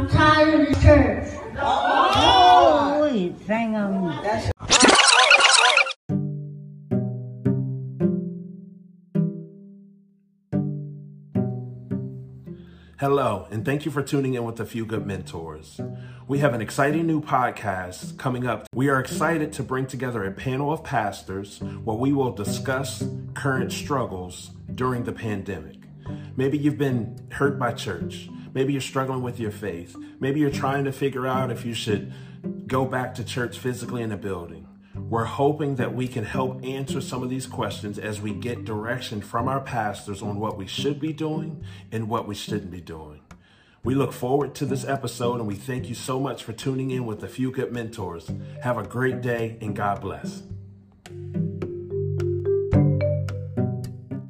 I'm tired of the church. Ôi, sang um, Hello, and thank you for tuning in with a few good mentors. We have an exciting new podcast coming up. We are excited to bring together a panel of pastors where we will discuss current struggles during the pandemic. Maybe you've been hurt by church. Maybe you're struggling with your faith. Maybe you're trying to figure out if you should go back to church physically in a building. We're hoping that we can help answer some of these questions as we get direction from our pastors on what we should be doing and what we shouldn't be doing. We look forward to this episode and we thank you so much for tuning in with a few good mentors. Have a great day and God bless.